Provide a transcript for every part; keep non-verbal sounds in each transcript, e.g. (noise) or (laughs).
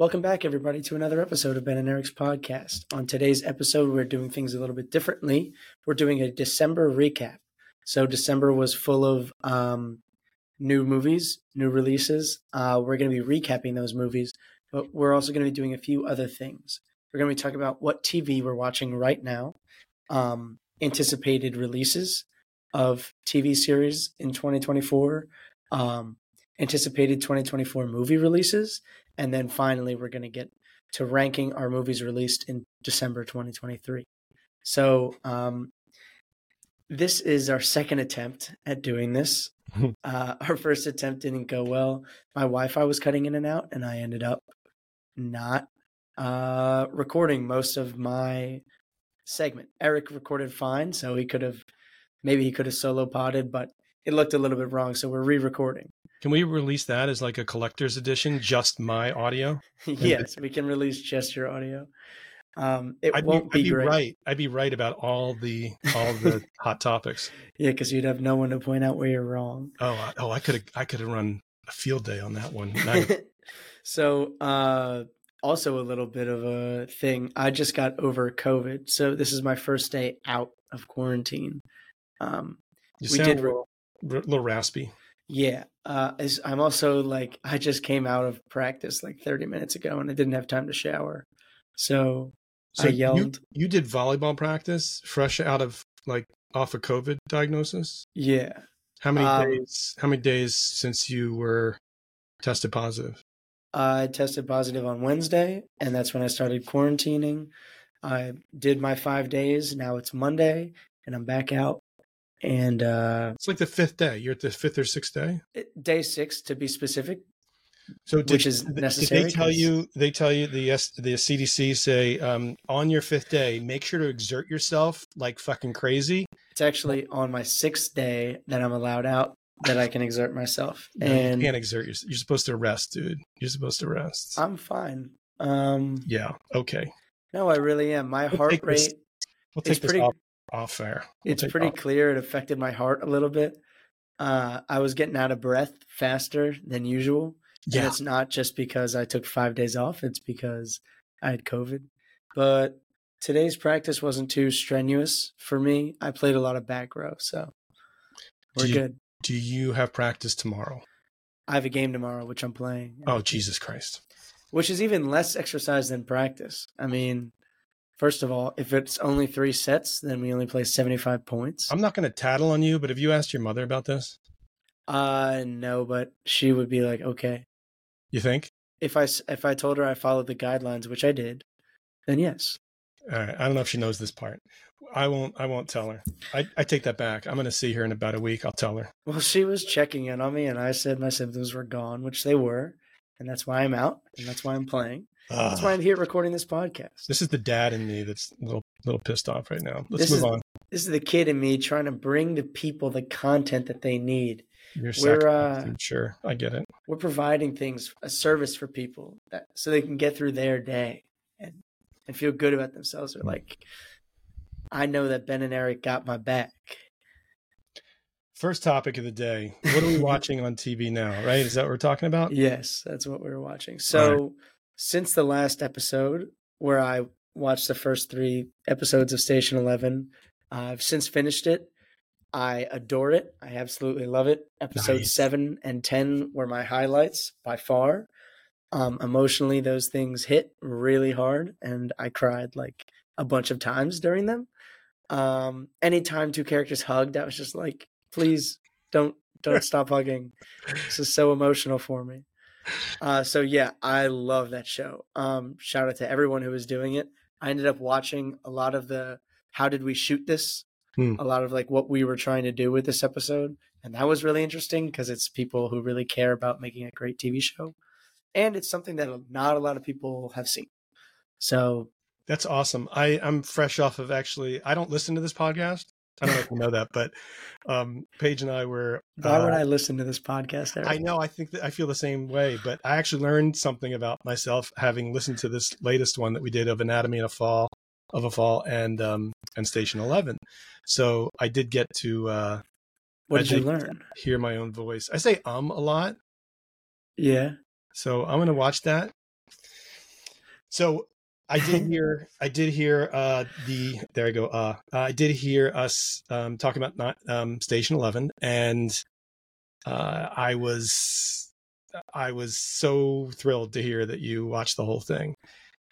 Welcome back, everybody, to another episode of Ben and Eric's podcast. On today's episode, we're doing things a little bit differently. We're doing a December recap. So, December was full of um, new movies, new releases. Uh, we're going to be recapping those movies, but we're also going to be doing a few other things. We're going to be talking about what TV we're watching right now, um, anticipated releases of TV series in 2024, um, anticipated 2024 movie releases, and then finally, we're going to get to ranking our movies released in December 2023. So, um, this is our second attempt at doing this. (laughs) uh, our first attempt didn't go well. My Wi Fi was cutting in and out, and I ended up not uh, recording most of my segment. Eric recorded fine, so he could have maybe he could have solo potted, but it looked a little bit wrong. So we're re recording. Can we release that as like a collector's edition, just my audio? (laughs) yes, we can release just your audio. Um, it I'd won't be, be, I'd be great. right. I'd be right about all the all the (laughs) hot topics. Yeah, because you'd have no one to point out where you're wrong. Oh, I- oh, I could have I could have run a field day on that one. (laughs) So, uh, also a little bit of a thing. I just got over COVID, so this is my first day out of quarantine. Um, You We sound did a re- little, r- little raspy. yeah, uh, as- I'm also like I just came out of practice like 30 minutes ago, and I didn't have time to shower, so I you- yelled. You, did volleyball practice fresh out of like off a COVID diagnosis. Yeah, How many Um, days? How many days since you were tested positive? I tested positive on Wednesday, and that's when I started quarantining. I did my five days. Now it's Monday, and I'm back out. And uh, It's like the fifth day. You're at the fifth or sixth day. day six, to be specific. So did, Which is did- Did necessary, they tell you? They tell you the S, the CDC say um, on your fifth day, make sure to exert yourself like fucking crazy. It's actually on my sixth day that I'm allowed out that I can exert myself, No, you and can't exert yourself. You're supposed to rest, dude. You're supposed to rest. I'm fine. Um, yeah. Okay. no, I really am. My We'll heart take this- rate. We'll It's take this pretty- off, off air. We'll It's pretty off. clear. It affected my heart a little bit. Uh, I was getting out of breath faster than usual. And Yeah. it's not just because I took five days off, it's because I had COVID. But today's practice wasn't too strenuous for me. I played a lot of back row, so we're Do you- good. Do you have practice tomorrow? I have a game tomorrow, which I'm playing, Oh Jesus Christ! which is even less exercise than practice. I mean, first of all, if it's only three sets, then we only play 75 points. I'm not going to tattle on you, but have you asked your mother about this? Uh, no, but she would be like, okay. You think? If I, if I told her I followed the guidelines, which I did, then yes. All right. I don't know if she knows this part. I won't. I won't tell her. I, I take that back. I'm going to see her in about a week. I'll tell her. Well, she was checking in on me, and I said my symptoms were gone, which they were, and that's why I'm out, and that's why I'm playing. That's why I'm here recording this podcast. This is the dad in me that's a little little pissed off right now. Let's This move is- on. This is the kid in me trying to bring the people the content that they need. You're we're, uh, sure. I get it. We're providing things, a service for people, that so they can get through their day and and feel good about themselves. Or like, I know that Ben and Eric got my back. First topic of the day. What are we (laughs) watching on TV now? Right? Is that what we're talking about? Yes, that's what we're watching. So, since the last episode where I watched the first three episodes of Station 11, I've since finished it. I adore it. I absolutely love it. Episode Nice. 7 and 10 were my highlights by far. Um, emotionally, those things hit really hard, and I cried like a bunch of times during them. Um, anytime two characters hugged, I was just like, please don't don't (laughs) stop hugging. This is so emotional for me. Uh, so yeah, I love that show. Um, shout out to everyone who was doing it. I ended up watching a lot of the how did we shoot this, Hmm. a lot of like what we were trying to do with this episode, and that was really interesting because it's people who really care about making a great TV show, and it's something that not a lot of people have seen. So That's awesome. I, I'm fresh off of actually, I don't listen to this podcast. I don't know if you know that, but um, Paige and I were. why would uh, I listen to this podcast? Eric? I know. I think that I feel the same way, but I actually learned something about myself having listened to this latest one that we did of Anatomy in a Fall, of a Fall, and um, and Station Eleven. So I did get to uh, What I did you learn? hear my own voice. I say um a lot, Yeah. so I'm going to watch that. So I did (laughs) hear, I did hear uh, the there I go. Uh, I did hear us um, talking about not, um, Station Eleven, and uh, I was I was so thrilled to hear that you watched the whole thing.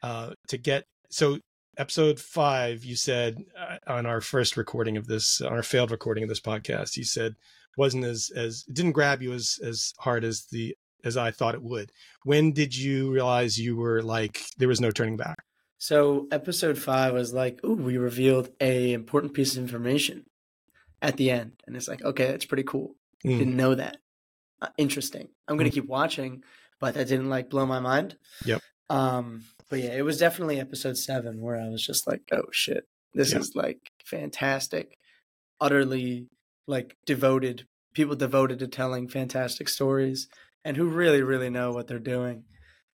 Uh, to get so episode five, you said uh, on our first recording of this, on our failed recording of this podcast, you said wasn't as as it didn't grab you as as hard as the as I thought it would. When did you realize you were like there was no turning back? So episode five was like, ooh, we revealed a important piece of information at the end, and it's like, okay, that's pretty cool. Mm. Didn't know that. Uh, interesting. I'm gonna Mm. keep watching, but that didn't like blow my mind. Yep. Um, but yeah, it was definitely episode seven where I was just like, oh shit, this is like fantastic, utterly like devoted people devoted to telling fantastic stories and who really really know what they're doing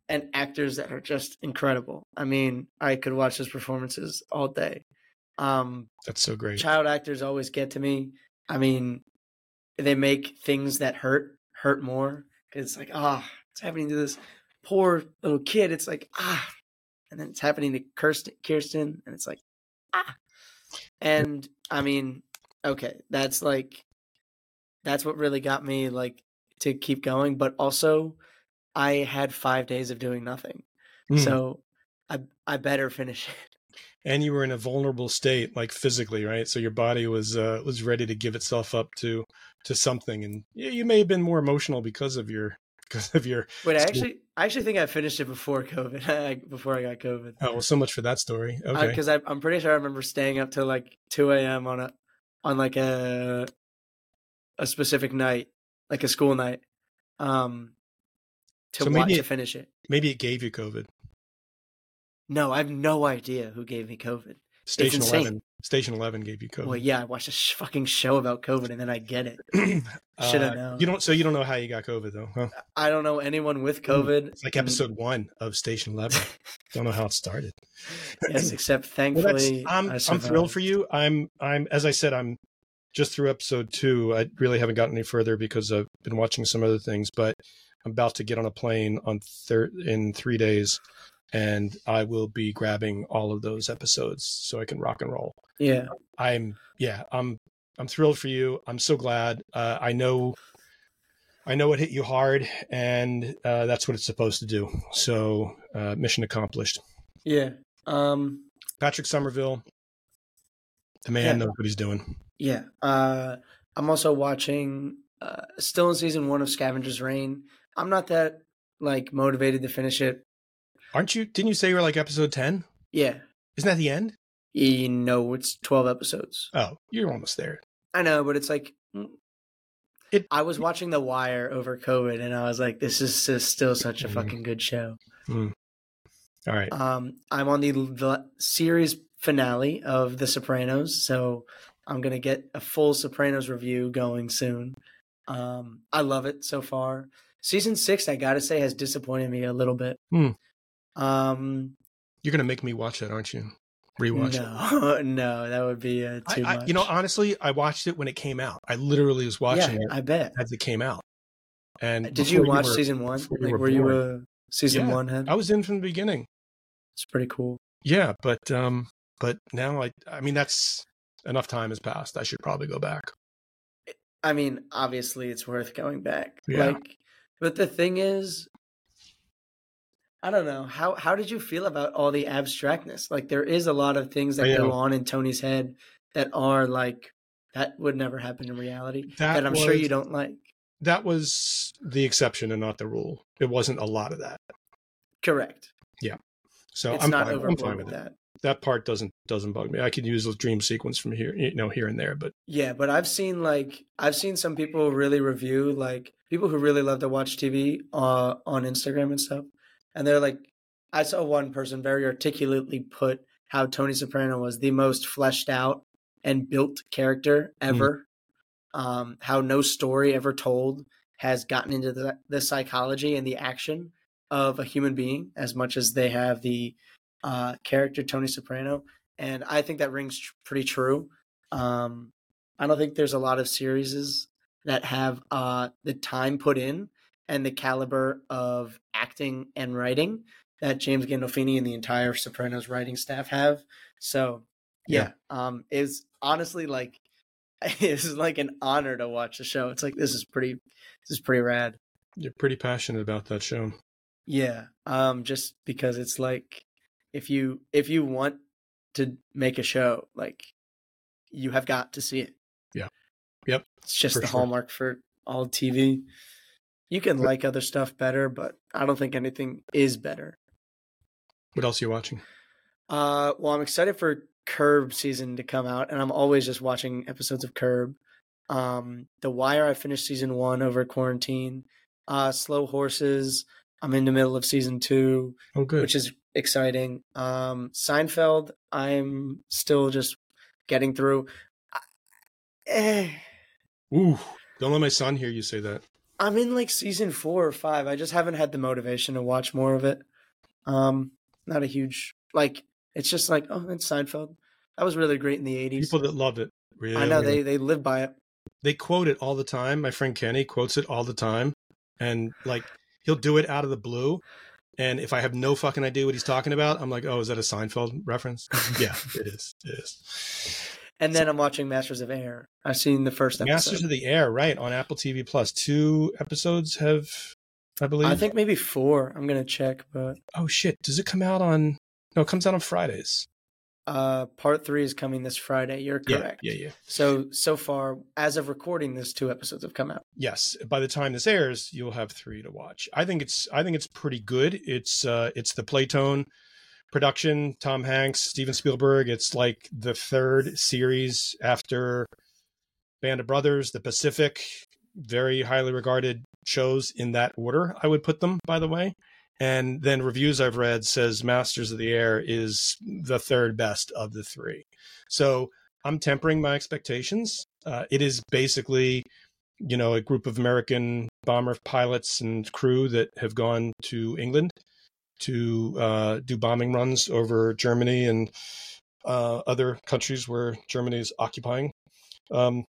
and actors that are just incredible. I mean i could watch those performances all day. Um That's so great. child actors always get to me. I mean they make things that hurt hurt more. It's like ah it's happening to this poor little kid. It's like ah. And then it's happening to kirsten, kirsten and it's like ah. And i mean okay that's like that's what really got me like to keep going but also i had five days of doing nothing Mm. so i i better finish it and you were in a vulnerable state, like physically, right? So your body was uh, was ready to give itself up to to something, and yeah, you may have been more emotional because of your (laughs) because of your. Wait, I actually, I actually think I finished it before COVID. (laughs) I- before I got COVID, Oh, well, so much for that story. Okay, because I I'm pretty sure I remember staying up till like two a.m. on a on like a a specific night, like a school night, um, to So watch maybe to it- finish it. maybe it gave you COVID. No, I have no idea who gave me COVID. Station. Eleven. Station Eleven gave you COVID. Well, yeah, I watched a sh- fucking show about COVID and then I get it. (clears throat) Shoulda Uh, known. You don't. So you don't know how you got COVID though, huh? I don't know anyone with COVID. It's like and- episode one of Station Eleven. (laughs) don't know how it started. yes, (clears throat) except thankfully, Well, I'm I'm thrilled for you. I'm I'm as I said, I'm just through episode two. I really haven't gotten any further because I've been watching some other things. But I'm about to get on a plane on thir- in three days, and I will be grabbing all of those episodes so I can rock and roll. Yeah, I'm yeah. I'm I'm thrilled for you. I'm so glad. Uh, I know. I know it hit you hard, and uh, that's what it's supposed to do. So, uh, mission accomplished. yeah. Um, Patrick Somerville, the man Yeah. knows what he's doing. Yeah. Uh, I'm also watching, uh, still in season one of Scavenger's Reign. I'm not that like motivated to finish it. Aren't you? Didn't you say you were like episode ten? Yeah. Isn't that the end? You know, it's 12 episodes. Oh, you're almost there. I know, but it's like, mm. It- I was watching The Wire over COVID and I was like, this is just still such a Mhm. fucking good show. All right. Um, I'm on the, the series finale of The Sopranos, so I'm gonna get a full Sopranos review going soon. Um, I love it so far. Season six, I gotta say, has disappointed me a little bit. Hmm. Um, You're gonna make me watch that, aren't you? Rewatch it. no, (laughs) no, that would be uh, too I, much. you know, honestly, I watched it when it came out. I literally was watching yeah, it I bet. as it came out. And Did you watch were- season one? Like, were were you a season Yeah, one head? I was in from the beginning. It's pretty cool. Yeah, but um, but now I, I mean, that's enough time has passed. I should probably go back. I mean, obviously, it's worth going back. Yeah. Like, but the thing is, I don't know how how did you feel about all the abstractness? Like, there is a lot of things that go on in Tony's head that are like that would never happen in reality. That That, I'm sure you don't like. That was the exception and not the rule. It wasn't a lot of that. Correct. Yeah. So it's I'm not fine. I'm fine with with that. That part doesn't doesn't bug me. I could use a dream sequence from here, you know, here and there. But Yeah, but I've seen like I've seen some people really review like people who really love to watch TV uh, on Instagram and stuff, and they're like, I saw one person very articulately put how Tony Soprano was the most fleshed out and built character ever. Um, how no story ever told has gotten into the the psychology and the action of a human being as much as they have the uh, character Tony Soprano, and I think that rings tr- pretty true. Um, I don't think there's a lot of series that have uh, the time put in and the caliber of acting and writing that James Gandolfini and the entire Sopranos writing staff have. So yeah, um, it's honestly like (laughs) it's like an honor to watch the show. It's like this is pretty this is pretty rad. You're pretty passionate about that show. Yeah. Um, just because it's like if you if you want to make a show, like you have got to see it. Yeah. Yep. It's just the sure. hallmark for all TV. You can But- like other stuff better, but I don't think anything is better. What else are you watching? Uh, well, I'm excited for Curb season to come out, and I'm always just watching episodes of Curb. Um, The Wire, I finished season one over quarantine. Uh, Slow Horses, I'm in the middle of season two, Oh, good. which is exciting. Um, Seinfeld, I'm still just getting through. Eh, Ooh, don't let my son hear you say that. I'm in like season four or five. I just haven't had the motivation to watch more of it. Um, not a huge like. It's just like, oh, it's Seinfeld. That was really great in the '80s. People that love it, really. I know they they live by it. they quote it all the time. My friend Kenny quotes it all the time, and like he'll do it out of the blue. And if I have no fucking idea what he's talking about, I'm like, oh, is that a Seinfeld reference? (laughs) yeah, it is. It is. And then I'm watching Masters of Air. I've seen the first episode. Masters of the Air, right on Apple TV Plus. Two episodes have, I believe. I think maybe four. I'm gonna check, but Oh shit! Does it come out on? No, it comes out on Fridays. Uh, part three is coming this Friday. You're correct. Yeah, yeah, yeah. So so far, as of recording this, two episodes have come out. Yes. By the time this airs, you'll have three to watch. I think it's. I think it's pretty good. It's. uh It's the Playtone production. Tom Hanks, Steven Spielberg. It's like the third series after Band of Brothers, The Pacific. Very highly regarded shows in that order. I would put them. By the way. And then reviews I've read says Masters of the Air is the third best of the three. So I'm tempering my expectations. Uh, it is basically, you know, a group of American bomber pilots and crew that have gone to England to uh, do bombing runs over Germany and uh, other countries where Germany is occupying. Um,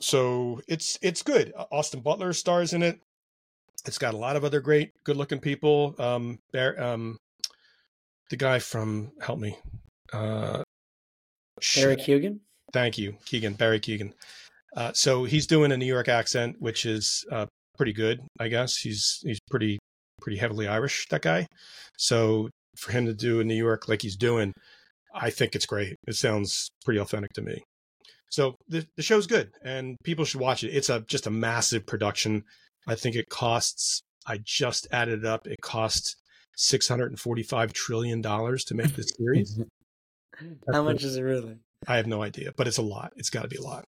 so it's it's good. Austin Butler stars in it. It's got a lot of other great, good-looking people. Um, Bear, um, the guy from help me, uh. Eric Hugan. Thank you, Keoghan, Barry Keoghan. Uh, so he's doing a New York accent, which is uh, pretty good, I guess. He's he's pretty pretty heavily Irish, that guy. So for him to do a New York like he's doing, I think it's great. It sounds pretty authentic to me. So the the show's good, and people should watch it. It's a just a massive production. I think it costs. I just added it up. It costs six hundred and forty five trillion dollars to make this (laughs) series. How much is it really? I have no idea, but it's a lot. It's got to be a lot.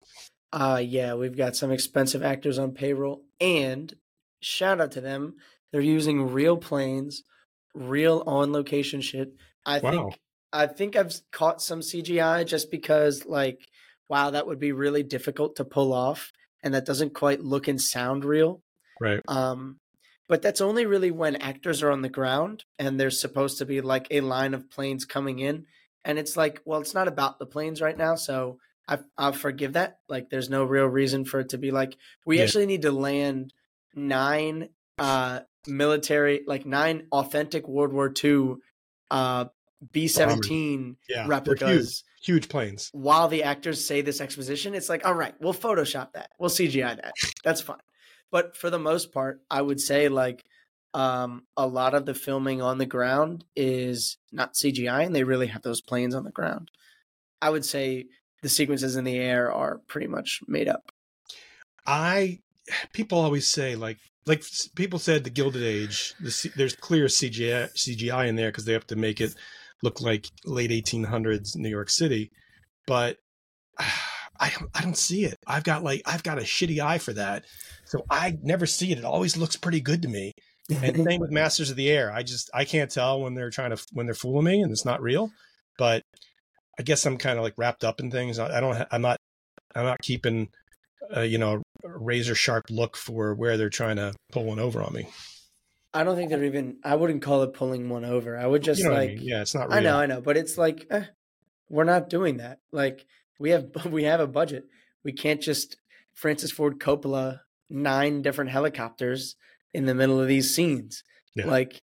Uh yeah, we've got some expensive actors on payroll and shout out to them. They're using real planes, real on location shit. I Wow. think I think I've caught some CGI just because like wow, that would be really difficult to pull off and that doesn't quite look and sound real. Right. Um but that's only really when actors are on the ground and there's supposed to be like a line of planes coming in and it's like well it's not about the planes right now so I I'll forgive that. Like there's no real reason for it to be like we Yeah. actually need to land nine uh military like nine authentic World War II uh B seventeen Yeah. They're huge, replicas huge planes. while the actors say this exposition, it's like, all right, we'll Photoshop that. We'll CGI that. That's fine. But for the most part, I would say like um, a lot of the filming on the ground is not CGI, and they really have those planes on the ground. I would say the sequences in the air are pretty much made up. I people always say like like people said the Gilded Age. The, there's clear CGI CGI in there because they have to make it look like late 1800s New York City, but (sighs) I don't I don't see it. I've got like I've got a shitty eye for that, so I never see it. It always looks pretty good to me. And same with (laughs) Masters of the Air. I just I can't tell when they're trying to when they're fooling me and it's not real. But I guess I'm kind of like wrapped up in things. I I don't. I'm not. I'm not keeping. Uh, you know, a razor sharp look for where they're trying to pull one over on me. I don't think they're even. I wouldn't call it pulling one over. I would just you know like. I mean? Yeah, it's not real. I know, I know, but it's like eh, we're not doing that. Like we have (laughs) we have a budget. We can't just Francis Ford Coppola nine different helicopters in the middle of these scenes. Yeah. Like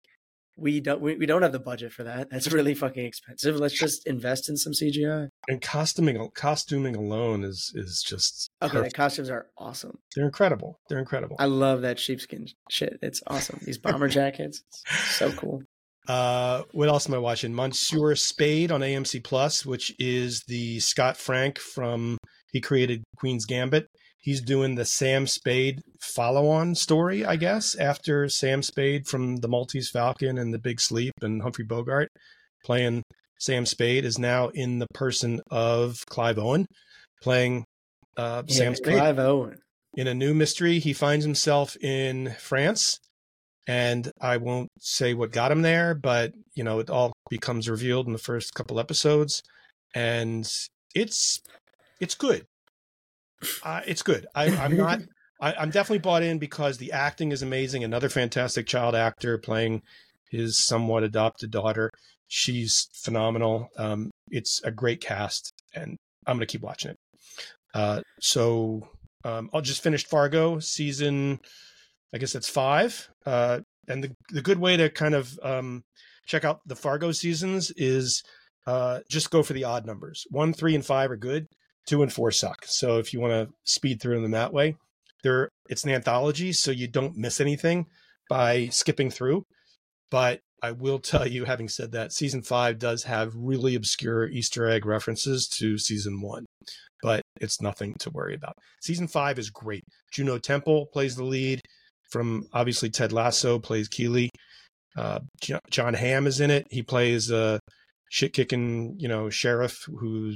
we don't we, we don't have the budget for that. That's really fucking expensive. Let's just invest in some CGI. And costuming costuming alone is is just okay. The costumes are awesome. They're incredible. They're incredible. I love that sheepskin shit. It's awesome. These bomber jackets, so cool. Uh, what else am I watching? Monsieur Spade on AMC Plus, which is the Scott Frank from he created Queen's Gambit he's doing the Sam Spade follow on story, I guess, after Sam Spade from The Maltese Falcon and The Big Sleep and Humphrey Bogart playing Sam Spade is now in the person of Clive Owen playing uh, yeah, Sam Spade. Clive Owen. In a new mystery, he finds himself in France. And I won't say what got him there, but you know, it all becomes revealed in the first couple episodes. And it's it's good. Uh, it's good. I, am not. (laughs) I, I'm definitely bought in because the acting is amazing. Another fantastic child actor playing his somewhat adopted daughter. She's phenomenal. Um, it's a great cast, and I'm going to keep watching it. Uh, so um, I'll just finish Fargo season. I guess that's five. Uh, and the the good way to kind of um, check out the Fargo seasons is uh, just go for the odd numbers. One, three, and five are good two and four suck. So if you want to speed through them that way, there it's an anthology, so you don't miss anything by skipping through. But I will tell you, having said that, season five does have really obscure Easter egg references to season one, but it's nothing to worry about. Season five is great. Juno Temple plays the lead. From obviously Ted Lasso plays Keeley. Uh, Jon Hamm is in it. He plays a shit kicking, you know, sheriff who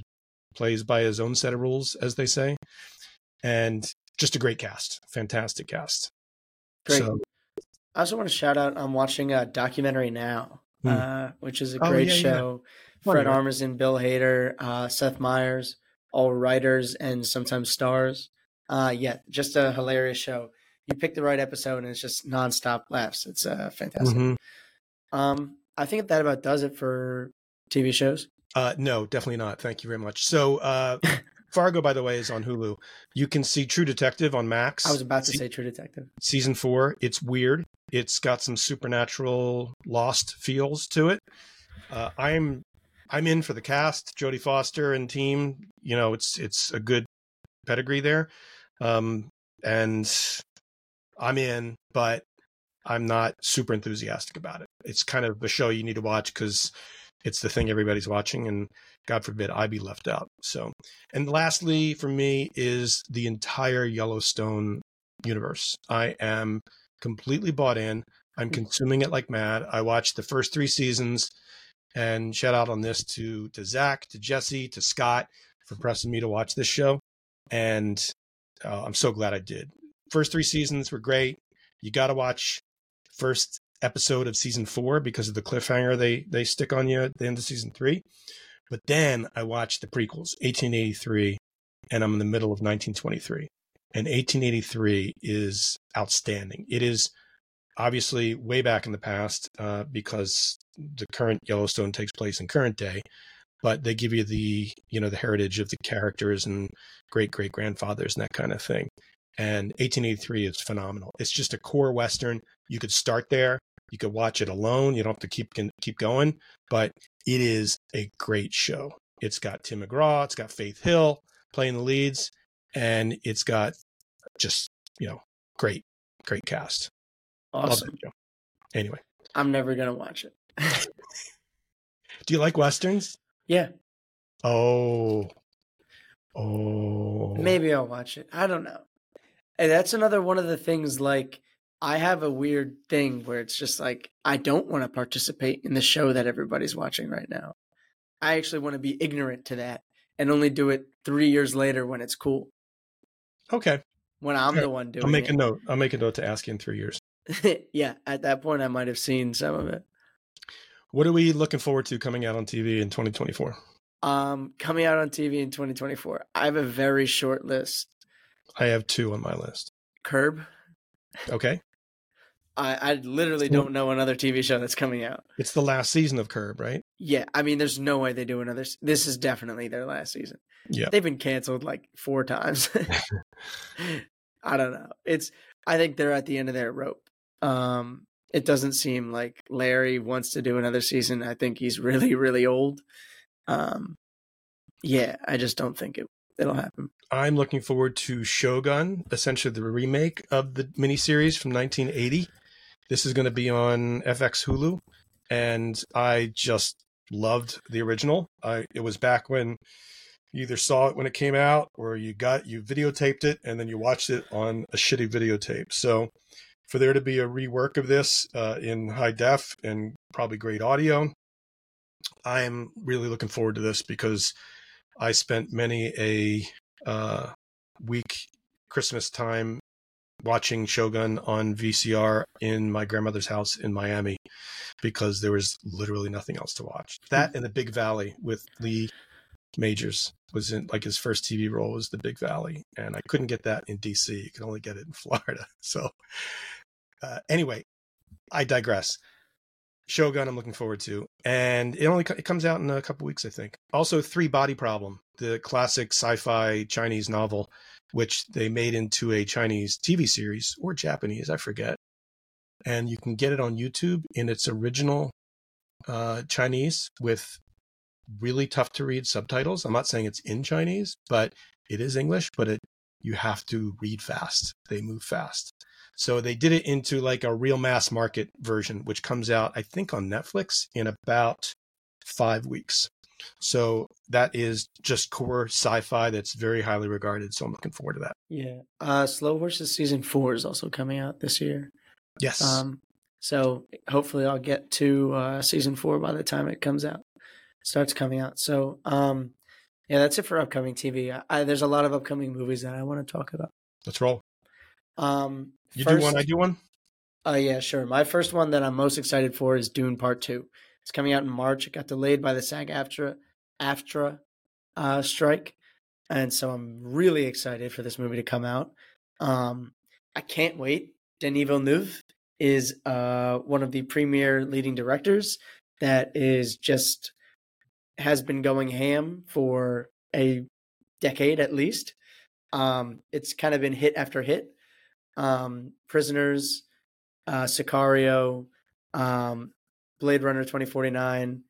plays by his own set of rules, as they say. And just a great cast, fantastic cast. Great. So, I also want to shout out. I'm watching a documentary now, hmm. uh, which is a oh, great yeah, show. Yeah. Fred Armisen, Bill Hader, uh, Seth Meyers, all writers and sometimes stars. Uh, yeah, just a hilarious show. You pick the right episode and it's just nonstop laughs. It's uh, fantastic. Mm-hmm. Um, I think that about does it for TV shows. Uh, no, definitely not. Thank you very much. So, uh, (laughs) Fargo, by the way, is on Hulu. You can see True Detective on Max. I was about to Se- say True Detective. Season four. It's weird. It's got some supernatural lost feels to it. Uh, I'm I'm in for the cast, Jodie Foster and team. You know, it's it's a good pedigree there, um, and I'm in, but I'm not super enthusiastic about it. It's kind of a show you need to watch because it's the thing everybody's watching and god forbid i be left out. So and lastly for me is the entire yellowstone universe. I am completely bought in. I'm hmm. consuming it like mad. I watched the first three seasons and shout out on this to to zach to jesse to scott for pressing me to watch this show and uh, i'm so glad i did first three seasons were great you got to watch first episode of season four because of the cliffhanger they they stick on you at the end of season three. But then I watched the prequels, 1883, and I'm in the middle of 1923. And 1883 is outstanding. It is obviously way back in the past uh, because the current Yellowstone takes place in current day, but they give you the you know the heritage of the characters and great great grandfathers and that kind of thing. And 1883 is phenomenal. It's just a core western. You could start there you could watch it alone. You don't have to keep keep going, but it is a great show. It's got Tim McGraw, it's got Faith Hill playing the leads, and it's got just you know great great cast. Awesome. Anyway, I'm never gonna watch it. (laughs) Do you like westerns? Yeah. Oh. Oh. Maybe I'll watch it. I don't know. And that's another one of the things like I have a weird thing where it's just like I don't want to participate in the show that everybody's watching right now. I actually want to be ignorant to that and only do it three years later when it's cool. Okay. When I'm the one doing I'll make it. a note. I'll make a note to ask you in three years. (laughs) yeah, at that point I might have seen some of it. What are we looking forward to coming out on TV in 2024? Um, coming out on TV in 2024. I have a very short list. I have two on my list. Curb. Okay. I, I literally don't know another TV show that's coming out. It's the last season of Curb, right? Yeah, I mean, there's no way they do another. This is definitely their last season. Yeah, they've been canceled like four times. (laughs) I don't know. It's. I think they're at the end of their rope. Um, it doesn't seem like Larry wants to do another season. I think he's really, really old. Um, yeah, I just don't think it it'll happen. I'm looking forward to Shogun, essentially the remake of the miniseries from 1980. This is going to be on FX Hulu, and I just loved the original. I it was back when you either saw it when it came out or you got you videotaped it and then you watched it on a shitty videotape. So for there to be a rework of this uh, in high def and probably great audio, I'm really looking forward to this because I spent many a uh, week Christmas time watching Shogun on VCR in my grandmother's house in Miami because there was literally nothing else to watch. That and the Big Valley with Lee Majors was in like his first TV role was the Big Valley, and I couldn't get that in DC. You could only get it in (laughs) Florida. So uh, anyway, I digress. Shogun, I'm looking forward to, and it only it comes out in a couple weeks, I think. Also, Three Body Problem, the classic sci-fi Chinese novel, which they made into a Chinese TV series or Japanese, I forget, and you can get it on YouTube in its original uh, Chinese with really tough to read subtitles. I'm not saying it's in Chinese, but it is English, but it you have to read fast. They move fast. So they did it into like a real mass market version, which comes out, I think, on Netflix in about five weeks. So that is just core sci-fi that's very highly regarded. So I'm looking forward to that. Yeah. Uh Slow Horses season four is also coming out this year. Yes. Um so hopefully I'll get to uh season four by the time it comes out. Starts coming out. So um yeah, that's it for upcoming TV. I, I, there's a lot of upcoming movies that I want to talk about. Let's roll. Um You first, do one, I do one. Uh yeah, sure. My first one that I'm most excited for is Dune Part Two. It's coming out in March. It got delayed by the SAG-AFTRA AFTRA uh, strike, and so I'm really excited for this movie to come out. Um, I can't wait. Denis Villeneuve is uh, one of the premier leading directors that is just has been going ham for a decade at least. Um, it's kind of been hit after hit. Um, Prisoners, uh, Sicario, um, Blade Runner 2049,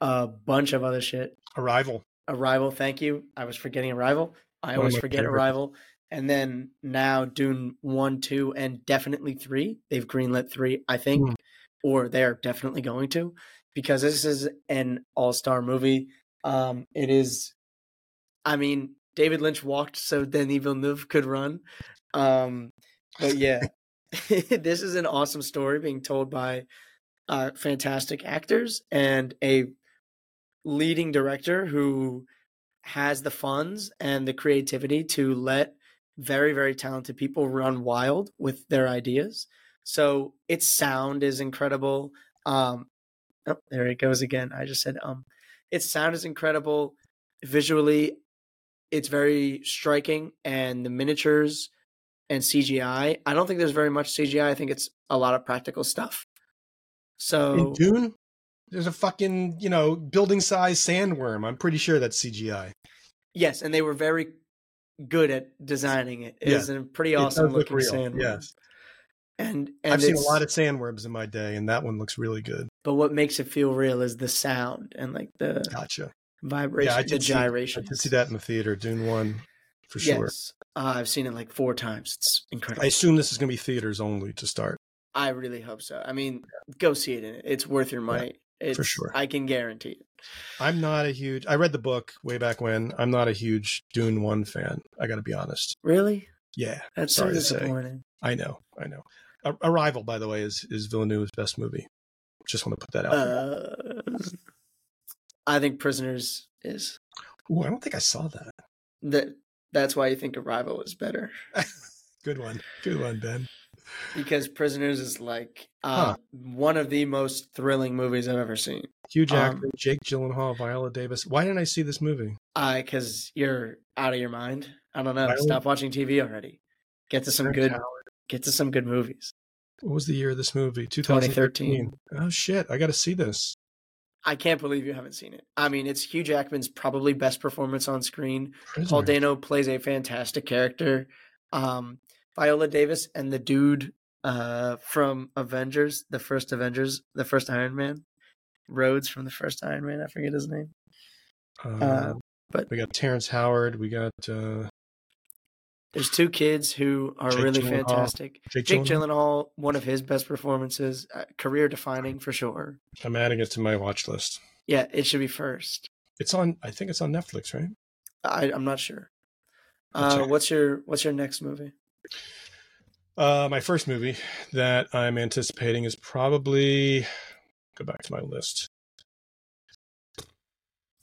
a bunch of other shit. Arrival. Arrival, thank you. I was forgetting Arrival. I always forget favorites. Arrival. And then now Dune 1, 2, and definitely 3. They've greenlit 3, I think, Hmm. or they're definitely going to, because this is an all star movie. Um, it is, I mean, David Lynch walked so Denis Villeneuve could run. Um, but (laughs) yeah, (laughs) this is an awesome story being told by uh, fantastic actors and a leading director who has the funds and the creativity to let very very talented people run wild with their ideas so its sound is incredible um oh, there it goes again i just said um its sound is incredible visually it's very striking and the miniatures and cgi i don't think there's very much cgi i think it's a lot of practical stuff so In Dune, there's a fucking, you know, building size sandworm. I'm pretty sure that's CGI. Yes, and they were very good at designing it. It Yeah. is a pretty awesome does look looking sandworm. Yes. And and I've seen a lot of sandworms in my day, and that one looks really good. but what makes it feel real is the sound and like the Gotcha. vibration, Yeah, I the gyration. I did see that in the theater, Dune 1, for sure. Yes, uh, I've seen it like four times. It's incredible. I assume this is going to be theaters only to start. I really hope so. I mean, go see it in it. It's worth your money. it's, sure. I can guarantee it. I'm not a huge. I read the book way back when. I'm not a huge Dune 1 fan. I got to be honest. Really? Yeah, That's so Sorry to say. disappointing. I know. I know. Ar- Arrival, by the way, is is Villeneuve's best movie. Just want to put that out. there. Uh, I think Prisoners is Ooh, I don't think I saw that. that. That's why you think Arrival is better. (laughs) Good one. Good one, Ben. because Prisoners is like uh, Huh. one of the most thrilling movies I've ever seen. Huge Um, actor, Jake Gyllenhaal, Viola Davis. Why didn't I see this movie? I because you're out of your mind. I don't know. Viola- Stop watching TV already. Get to some good. Howard. Get to some good movies. What was the year of this movie? 2013. 2013. Oh shit! I got to see this. I can't believe you haven't seen it. I mean, it's Hugh Jackman's probably best performance on screen. Paul Dano plays a fantastic character. Um, Viola Davis and the dude uh, from Avengers, the first Avengers, the first Iron Man. Rhodes from the first Iron Man. I forget his name. Uh, but- we got Terrence Howard. We got uh, There's two kids who are Jake really Gyllenhaal. fantastic. Jake, Jake Gyllenhaal. Gyllenhaal, one of his best performances, uh, career defining for sure. I'm adding it to my watch list. Yeah, it should be first. It's on. I think it's on Netflix, right? I, I'm not sure. Uh, what's your What's your next movie? Uh, my first movie that I'm anticipating is probably go back to my list.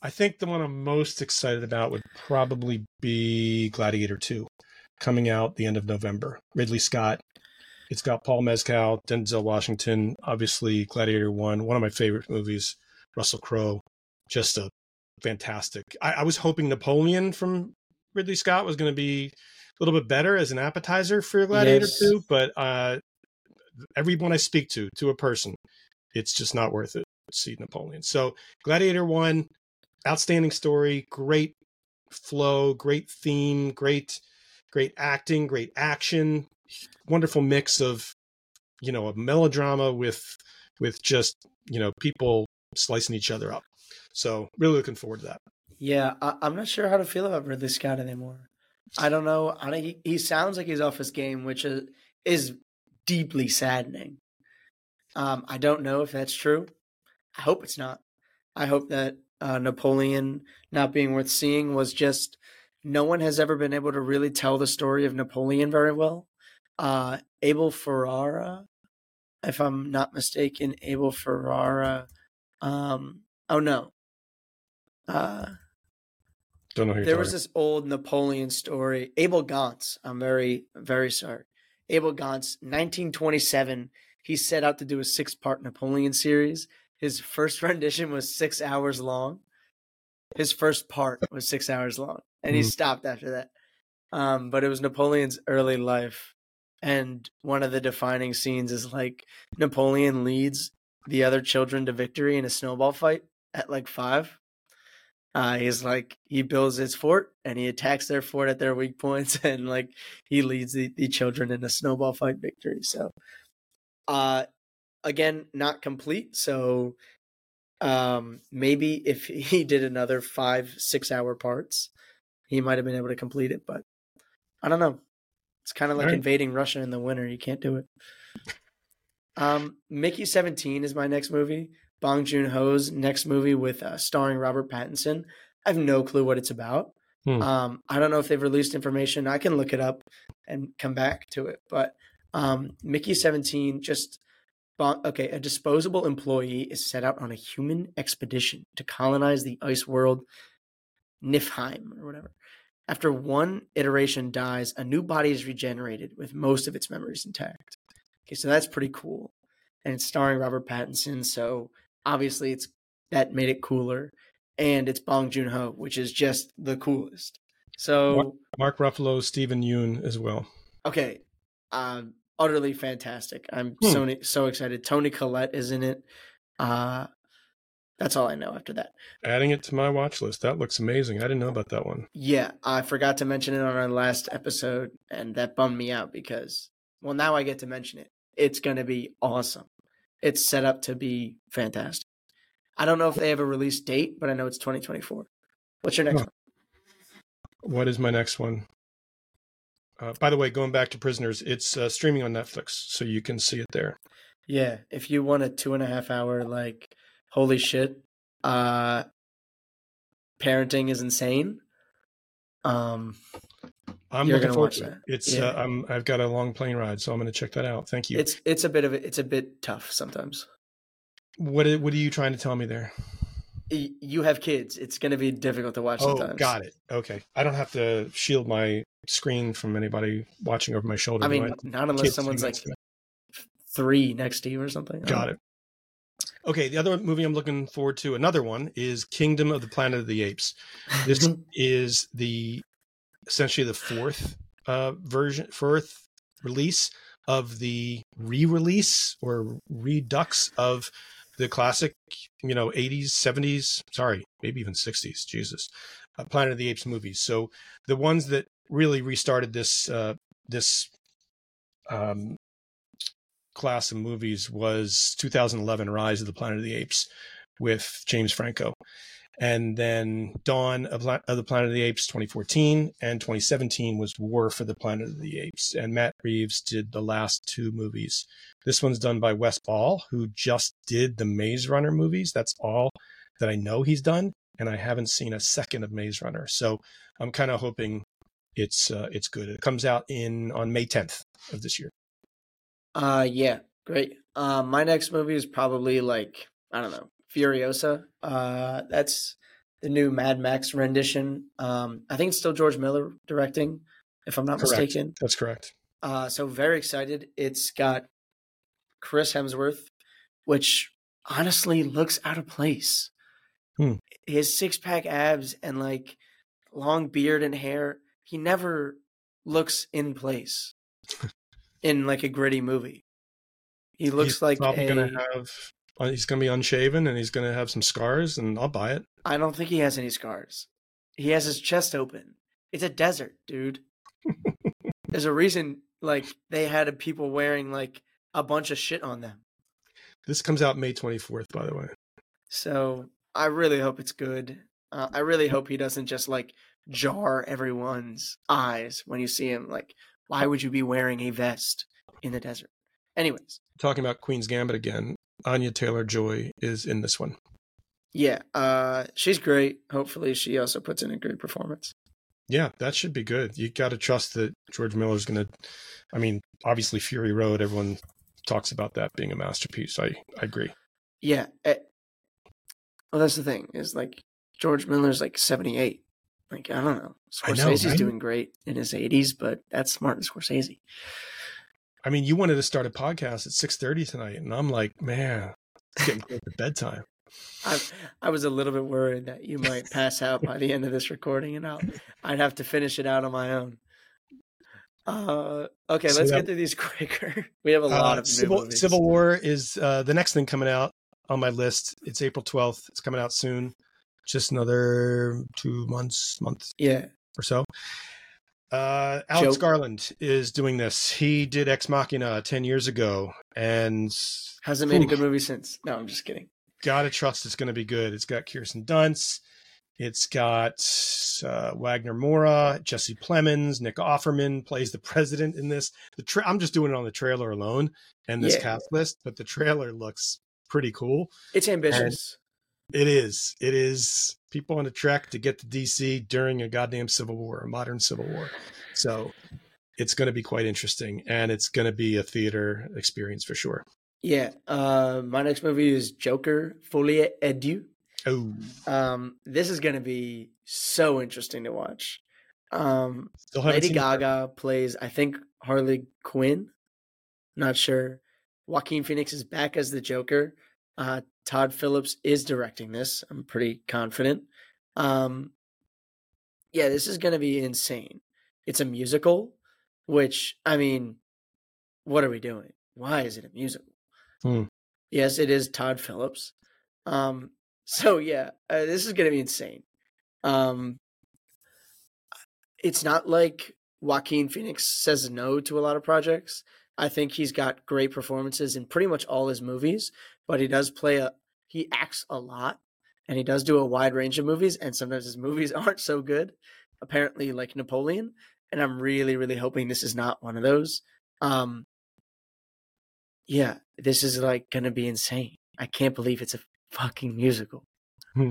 I think the one I'm most excited about would probably be Gladiator 2, coming out the end of November. Ridley Scott. It's got Paul Mescal, Denzel Washington, obviously Gladiator 1, one of my favorite movies. Russell Crowe, just a fantastic. I, I was hoping Napoleon from Ridley Scott was going to be a little bit better as an appetizer for Gladiator Yes. 2, but uh, everyone I speak to, to a person, it's just not worth it to see Napoleon. So Gladiator 1, outstanding story, great flow, great theme, great great acting, great action, wonderful mix of you know, a melodrama with with just, you know, people slicing each other up. So, really looking forward to that. Yeah, I, I'm not sure how to feel about Ridley Scott anymore. I don't know. I don't, he, he sounds like he's off his game, which is is deeply saddening. Um, I don't know if that's true. I hope it's not. I hope that uh, Napoleon not being worth seeing was just no one has ever been able to really tell the story of Napoleon very well. Uh, Abel Ferrara, if I'm not mistaken, Abel Ferrara. Um, oh no. Uh, Don't know there was this old Napoleon story. Abel Gance. I'm very, very sorry. Abel Gance, 1927. He set out to do a six part Napoleon series. His first (laughs) rendition was six hours long. His first part was six hours long, and he Mhm. stopped after that. Um, but it was Napoleon's early life. And one of the defining scenes is like Napoleon leads the other children to victory in a snowball fight at like five. Uh, he's like he builds his fort and he attacks their fort at their weak points (laughs) and like he leads the, the children in a snowball fight victory. So, uh, again, not complete. So, um, maybe if (laughs) he did another five six hour parts, he might have been able to complete it. But I don't know. It's kind of like Alright. invading Russia in the winter. You can't do it. Um, Mickey Seventeen is my next movie. Bong Joon Ho's next movie with uh, starring Robert Pattinson. I have no clue what it's about. Hmm. Um, I don't know if they've released information. I can look it up and come back to it. But um, Mickey Seventeen just okay. A disposable employee is set out on a human expedition to colonize the ice world Niflheim or whatever. After one iteration dies, a new body is regenerated with most of its memories intact. Okay, so that's pretty cool. And it's starring Robert Pattinson, so obviously it's that made it cooler. And it's Bong Joon Ho, which is just the coolest. So Mark Ruffalo, Steven Yeun as well. okay, um, utterly fantastic. I'm Hmm. so so excited. Toni Collette is in it. Uh, that's all I know after that. Adding it to my watch list. That looks amazing. I didn't know about that one. Yeah, I forgot to mention it on our last episode, and that bummed me out because, well, now I get to mention it. It's going to be awesome. It's set up to be fantastic. I don't know if they have a release date, but I know it's 2024. What's your next Huh. one? What is my next one? Uh, by the way, going back to Prisoners, it's uh, streaming on Netflix, so you can see it there. Yeah, if you want a two and a half hour, like, holy shit, uh, parenting is insane. Um, I'm You're looking gonna forward watch to it. that. It's Yeah. uh, I'm I've got a long plane ride, so I'm going to check that out. Thank you. it's it's a bit of a, it's a bit tough sometimes. what are- what are you trying to tell me there? You have kids; it's going to be difficult to watch Oh, sometimes. got it. Okay, I don't have to shield my screen from anybody watching over my shoulder. I mean, not unless someone's like next to me. three next to you or something. Got it. Okay, the other movie I'm looking forward to, another one, is Kingdom of the Planet of the Apes. This (laughs) is the essentially the fourth uh, version, fourth release of the re-release or redux of the classic, you know, 80s, 70s, sorry, maybe even 60s, Jesus, uh, Planet of the Apes movies. So the ones that really restarted this uh, this um, class of movies was 2011 Rise of the Planet of the Apes with James Franco. And then Dawn of, the Planet of the Apes 2014 and 2017 was War for the Planet of the Apes. And Matt Reeves did the last two movies. This one's done by Wes Ball, who just did the Maze Runner movies. That's all that I know he's done. And I haven't seen a second of Maze Runner. So I'm kind of hoping it's uh, it's good. It comes out in on May 10th of this year. Uh yeah, great. Uh, my next movie is probably like I don't know Furiosa. Uh, that's the new Mad Max rendition. Um, I think it's still George Miller directing, if I'm not Correct. mistaken. That's correct. Uh, so very excited. It's got Chris Hemsworth, which honestly looks out of place. Hmm. His six pack abs and like long beard and hair, he never looks in place (laughs) in like a gritty movie. He looks he's like a, gonna have. uh, He's gonna be unshaven and he's gonna have some scars, and I'll buy it. I don't think he has any scars. He has his chest open. It's a desert, dude. There's a reason like they had people wearing like a bunch of shit on them. This comes out May 24th, by the way. So I really hope it's good. Uh, I really hope he doesn't just like jar everyone's eyes when you see him. Like, why would you be wearing a vest in the desert? Anyways, Talking about Queen's Gambit again, Anya Taylor Joy is in this one. yeah, uh, she's great. Hopefully, she also puts in a great performance. Yeah, that should be good. You got to trust that George Miller's going to. I mean, obviously, Fury Road. Everyone talks about that being a masterpiece. I I agree. Yeah. eh, well, that's the thing is like George Miller's like 78. Like, I don't know. I know, Scorsese's right? doing great in his 80s, but that's Martin Scorsese. I mean, you wanted to start a podcast at six thirty tonight, and I'm like, man, it's getting close to bedtime. I, I was a little bit worried that you might pass out by the end of this recording, and I'll, I'd have to finish it out on my own. Uh, okay, So let's that- get through these (laughs) quicker. We have a lot Uh, of Civil. Civil War is uh, the next thing coming out on my list. It's April twelfth. It's coming out soon. Just another two months, month Yeah, or so. Uh, Alex. Garland is doing this. He did Ex Machina ten years ago, and hasn't made a good movie since. No, I'm just kidding. gotta trust it's going to be good. It's got Kirsten Dunst. It's got uh, Wagner Moura, Jesse Plemons, Nick Offerman plays the president in this. The tra- I'm just doing it on the trailer alone and this Yeah. cast list, but the trailer looks pretty cool. It's ambitious. It is. It is people on a trek to get to DC during a goddamn civil war, a modern civil war. So it's going to be quite interesting, and it's going to be a theater experience for sure. Yeah. Uh, my next movie is Joker Folie à Deux. Oh, Um, this is going to be so interesting to watch. Um, Lady. Gaga plays, I think, Harley Quinn. Not sure. Joaquin Phoenix is back as the Joker. Uh, Todd Phillips is directing this. I'm pretty confident. Um, yeah, this is going to be insane. It's a musical, which, I mean, what are we doing? Why is it a musical? Hmm. Yes, it is Todd Phillips. Um, (laughs) so yeah, uh, this is going to be insane. Um, it's not like Joaquin Phoenix says no to a lot of projects. I think he's got great performances in pretty much all his movies, but he does play a he acts a lot and he does do a wide range of movies and sometimes his movies (laughs) aren't so good. Apparently like Napoleon, and I'm really really hoping this is not one of those. Um yeah, this is like going to be insane. I can't believe it's a fucking musical. Hmm.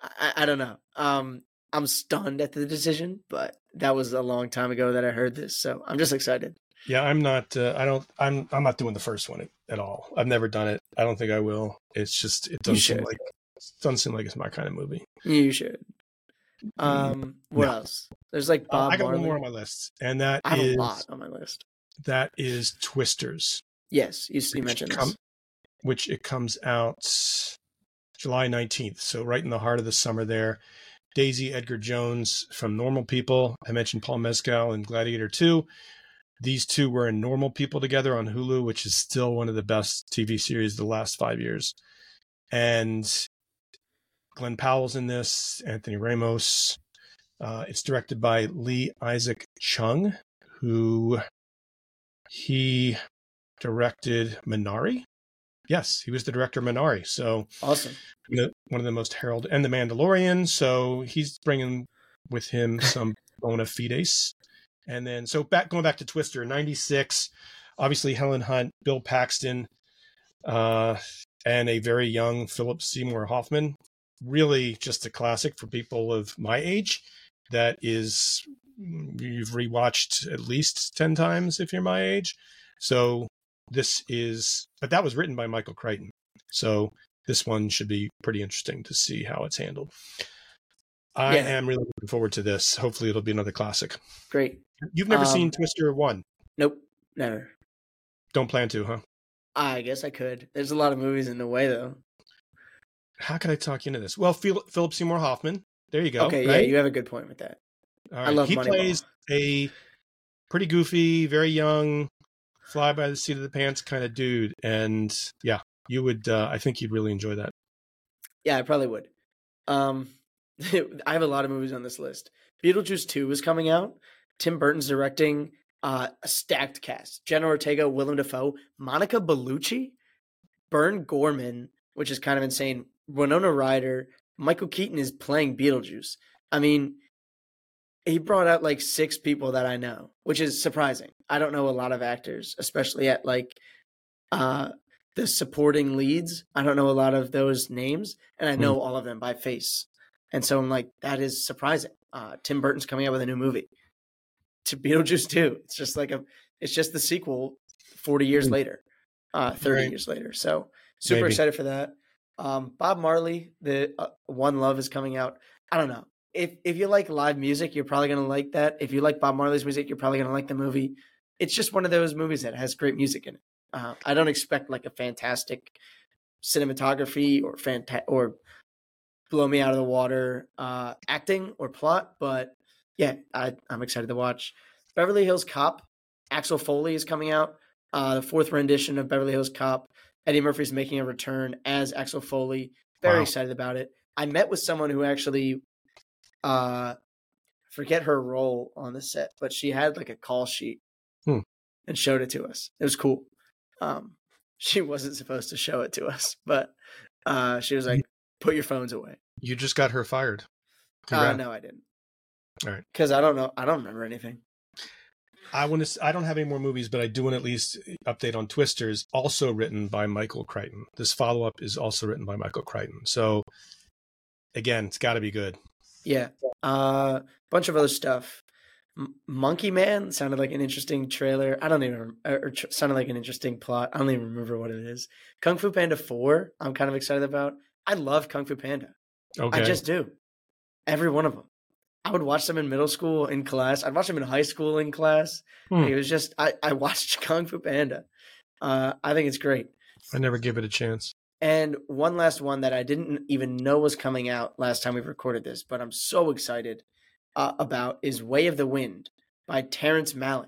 I, I don't know. Um, I'm stunned at the decision, but that was a long time ago that I heard this, so I'm just excited. Yeah, I'm not. Uh, I don't. I'm. I'm not doing the first one at all. I've never done it. I don't think I will. It's just. It doesn't seem like. Doesn't seem like it's my kind of movie. You should. Um, what No. else? There's like Uh, I got Marley. one more on my list, and that I have is a lot on my list. that is Twisters, Yes, you, you mentioned this. which it comes out July 19th. So right in the heart of the summer there. Daisy Edgar Jones from Normal People. I mentioned Paul Mescal in Gladiator 2. These two were in Normal People together on Hulu, which is still one of the best TV series of the last five years. And Glen Powell's in this, Anthony Ramos. Uh, it's directed by Lee Isaac Chung, who he directed Minari. Yes, he was the director of Minari. So awesome. The, one of the most heralded, and The Mandalorian. So he's bringing with him some bona fides. And then, so back going back to Twister, '96. Obviously, Helen Hunt, Bill Paxton, uh, and a very young Philip Seymour Hoffman. Really, just a classic for people of my age. That is, you've rewatched at least ten times if you're my age. So this is, but that was written by Michael Crichton. So this one should be pretty interesting to see how it's handled. I yeah. am really looking forward to this. Hopefully, it'll be another classic. Great. You've never um, seen Twister one? Nope, never. Don't plan to, huh? I guess I could. There's a lot of movies in the way, though. How can I talk you into this? Well, Philip Seymour Hoffman. There you go. Okay, right? yeah, you have a good point with that. I love. He Moneyball. plays a pretty goofy, very young, fly by the seat of the pants kind of dude, and yeah, you would. Uh, I think you'd really enjoy that. Yeah, I probably would. Um, (laughs) I have a lot of movies on this list. Beetlejuice 2 is coming out. Tim Burton's directing uh, a stacked cast. Jenna Ortega, Willem Dafoe, Monica Bellucci, Burn Gorman, which is kind of insane. Winona Ryder, Michael Keaton is playing Beetlejuice. I mean, he brought out like six people that I know, which is surprising. I don't know a lot of actors, especially at like uh the supporting leads. I don't know a lot of those names, and I know mm. all of them by face. And so I'm like, that is surprising. Uh, Tim Burton's coming out with a new movie to Beetlejuice 2. It's just like a, it's just the sequel 40 years mm. later, uh, 30 right. years later. So super Maybe. excited for that. Um, Bob Marley, the uh, One Love is coming out. I don't know. If if you like live music, you're probably gonna like that. If you like Bob Marley's music, you're probably gonna like the movie. It's just one of those movies that has great music in it. Uh, I don't expect like a fantastic cinematography or fanta- or blow me out of the water uh, acting or plot, but yeah, I, am excited to watch. Beverly Hills Cop, Axel Foley is coming out. Uh, the fourth rendition of Beverly Hills Cop. Eddie Murphy's making a return as Axel Foley. Very wow. excited about it. I met with someone who actually, uh, forget her role on the set, but she had like a call sheet hmm. and showed it to us. It was cool. Um, (laughs) she wasn't supposed to show it to us, but uh, she was like, "Put your phones away." You just got her fired. Uh, no, I didn't. All right. Because I don't know. I don't remember anything. I want to. I don't have any more movies, but I do want to at least update on Twisters, also written by Michael Crichton. This follow up is also written by Michael Crichton. So, again, it's got to be good. Yeah. A uh, bunch of other stuff. M- Monkey Man sounded like an interesting trailer. I don't even or, or tr- sounded like an interesting plot. I don't even remember what it is. Kung Fu Panda Four. I'm kind of excited about. I love Kung Fu Panda. Okay. I just do. Every one of them. I would watch them in middle school in class. I'd watch them in high school in class. Hmm. It was just I, I (laughs) watched Kung Fu Panda. Uh, I think it's great. I never give it a chance. And one last one that I didn't even know was coming out last time we recorded this, but I'm so excited uh, about is Way of the Wind by Terrence Malick.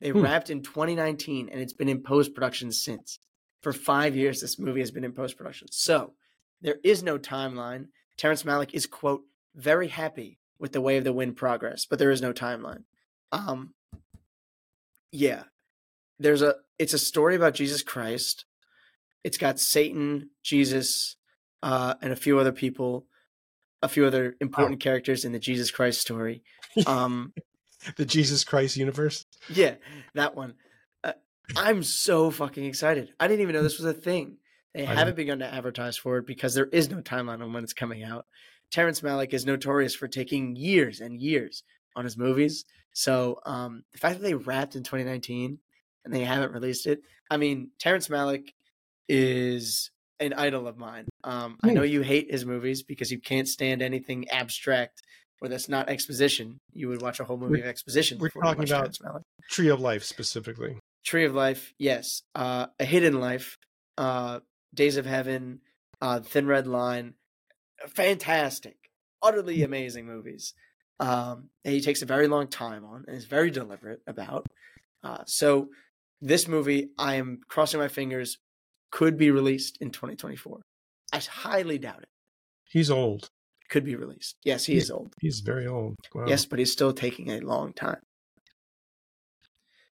They hmm. wrapped in 2019 and it's been in post production since. For five years, this movie has been in post production. So there is no timeline. Terrence Malick is, quote, very happy with the Way of the Wind progress, but there is no timeline. Um, yeah, there's a, it's a story about Jesus Christ. It's got Satan, Jesus, uh, and a few other people, a few other important wow. characters in the Jesus Christ story. (laughs) Um, the Jesus Christ universe. Yeah, that one. Uh, I'm so fucking excited. I didn't even know this was a thing. They I haven't know. begun to advertise for it because there is no timeline on when it's coming out. Terrence Malick is notorious for taking years and years on his movies. So um, the fact that they wrapped in 2019 and they haven't released it, I mean, Terrence Malick is an idol of mine. Um, I know you hate his movies because you can't stand anything abstract where that's not exposition. You would watch a whole movie of exposition. We're talking about Tree of Life specifically. Tree of Life, yes. Uh, a Hidden Life, uh, Days of Heaven, uh, Thin Red Line, fantastic, utterly amazing movies. Um, and he takes a very long time on and is very deliberate about. Uh, so this movie, I am crossing my fingers, could be released in 2024. I highly doubt it. He's old. Could be released. Yes, he he's, is old. He's very old. Wow. Yes, but he's still taking a long time.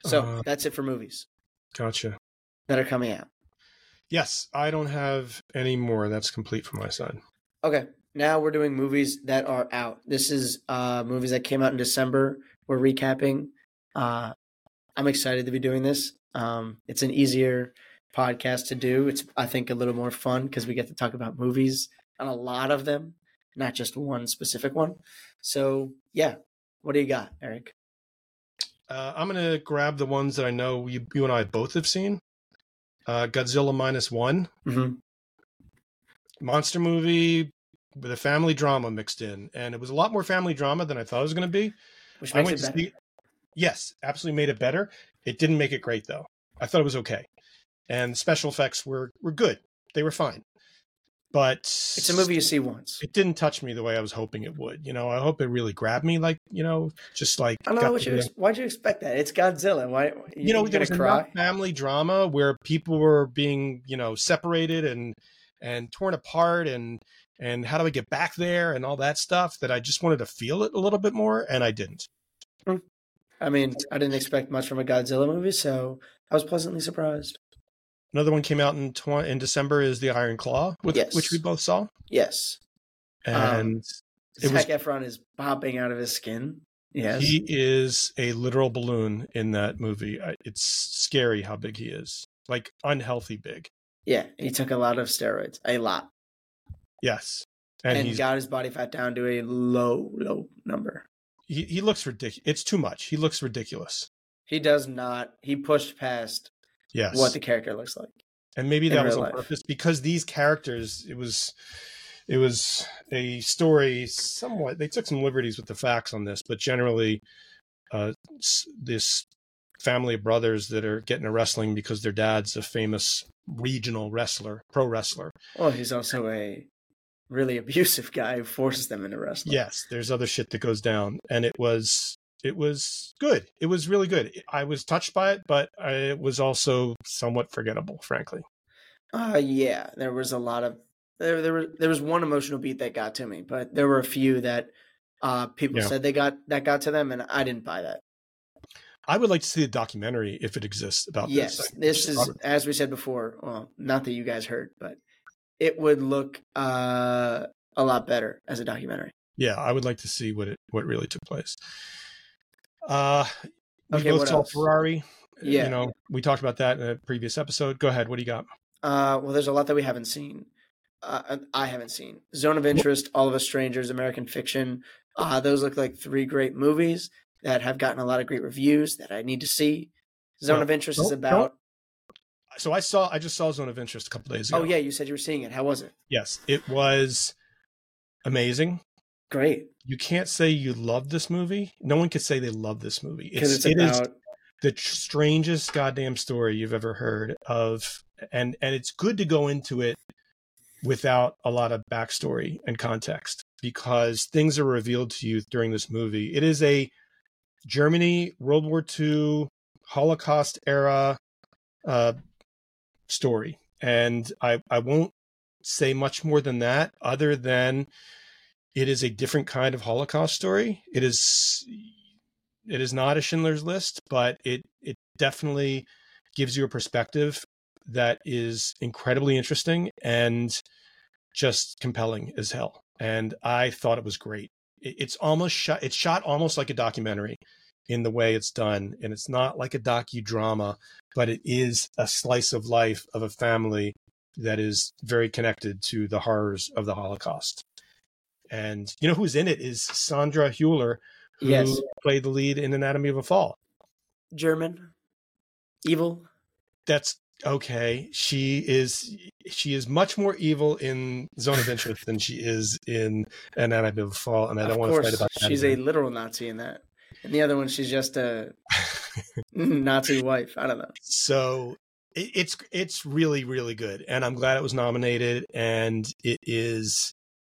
So uh, that's it for movies. Gotcha. that are coming out. Yes, I don't have any more. That's complete for my side. Okay, now we're doing movies that are out. This is uh movies that came out in December. We're recapping. Uh I'm excited to be doing this. Um it's an easier podcast to do. It's I think a little more fun because we get to talk about movies and a lot of them, not just one specific one. So yeah, what do you got, Eric? Uh, I'm gonna grab the ones that I know you, you and I both have seen. Uh, Godzilla minus one, Mm-hmm. monster movie with a family drama mixed in, and it was a lot more family drama than I thought it was going to be. Which I makes went it better. see. Yes, absolutely made it better. It didn't make it great though. I thought it was okay, and the special effects were were good. They were fine, but It's a movie you see once. It didn't touch me the way I was hoping it would. You know, I hope it really grabbed me, like you know, just like I don't know what you. ex- Why'd you expect that? It's Godzilla. Why? You, you know, there was cry? family drama where people were being, you know, separated and and torn apart and and how do I get back there and all that stuff that I just wanted to feel it a little bit more and I didn't. Hmm. I mean, I didn't expect much from a Godzilla movie, so I was pleasantly surprised. Another one came out in tw- in December is The Iron Claw, with, Yes. which we both saw, Yes, and um, was- Zac Efron is popping out of his skin. Yes, he is a literal balloon in that movie. It's scary how big he is, like unhealthy big. yeah, he took a lot of steroids, a lot, Yes, and, and, he's got his body fat down to a low, low number. he, he looks ridiculous. It's too much. He looks ridiculous. He does not. He pushed past Yes, what the character looks like. and maybe that was on life. purpose because these characters it was it was a story somewhat they took some liberties with the facts on this but generally uh this family of brothers that are getting a wrestling because their dad's a famous regional wrestler pro wrestler Well, he's also a really (laughs) abusive guy who forces them into wrestling. yes there's other shit that goes down and it was it was good it was really good i was touched by it but I, it was also somewhat forgettable frankly Uh yeah, there was a lot of there there was there was one emotional beat that got to me, but there were a few that uh people Yeah. said they got that got to them and I didn't buy that. i would like to see a documentary if it exists about yes, this Yes, this is Robert. as we said before, well, not that you guys heard, but it would look uh a lot better as a documentary. yeah, I would like to see what it what really took place. Uh we Okay, both saw else? Ferrari. Yeah. You know, we talked about that in a previous episode. Go ahead. What do you got? Uh well there's a lot that we haven't seen. Uh, I haven't seen Zone of Interest, All of Us Strangers, American Fiction. Uh, those look like three great movies that have gotten a lot of great reviews that I need to see. Zone Uh, of Interest is don't- about. So I saw I just saw Zone of Interest a couple days ago. Oh yeah, you said you were seeing it. How was it? Yes, it was amazing. Great You can't say you love this movie. No one could say they love this movie. It's, it's, it is about. the strangest goddamn story you've ever heard of and and it's good to go into it without a lot of backstory and context because things are revealed to you during this movie it is a germany world war ii holocaust era uh, story and i i won't say much more than that other than it is a different kind of holocaust story it is it is not a Schindler's List, but it it definitely gives you a perspective that is incredibly interesting and just compelling as hell. And I thought it was great. It, it's almost shot. It's shot almost like a documentary in the way it's done, and it's not like a docudrama, but it is a slice of life of a family that is very connected to the horrors of the Holocaust. And you know who's in it is Sandra Hüller, who Yes. played the lead in Anatomy of a Fall. German, evil. That's okay. She is she is much more evil in Zone of Interest than she is in Anatomy of a Fall, and I don't of want to fight about that. she's a literal Nazi in that, and the other one she's just a (laughs) Nazi wife. I don't know. so it, it's it's really really good, and I'm glad it was nominated. And it is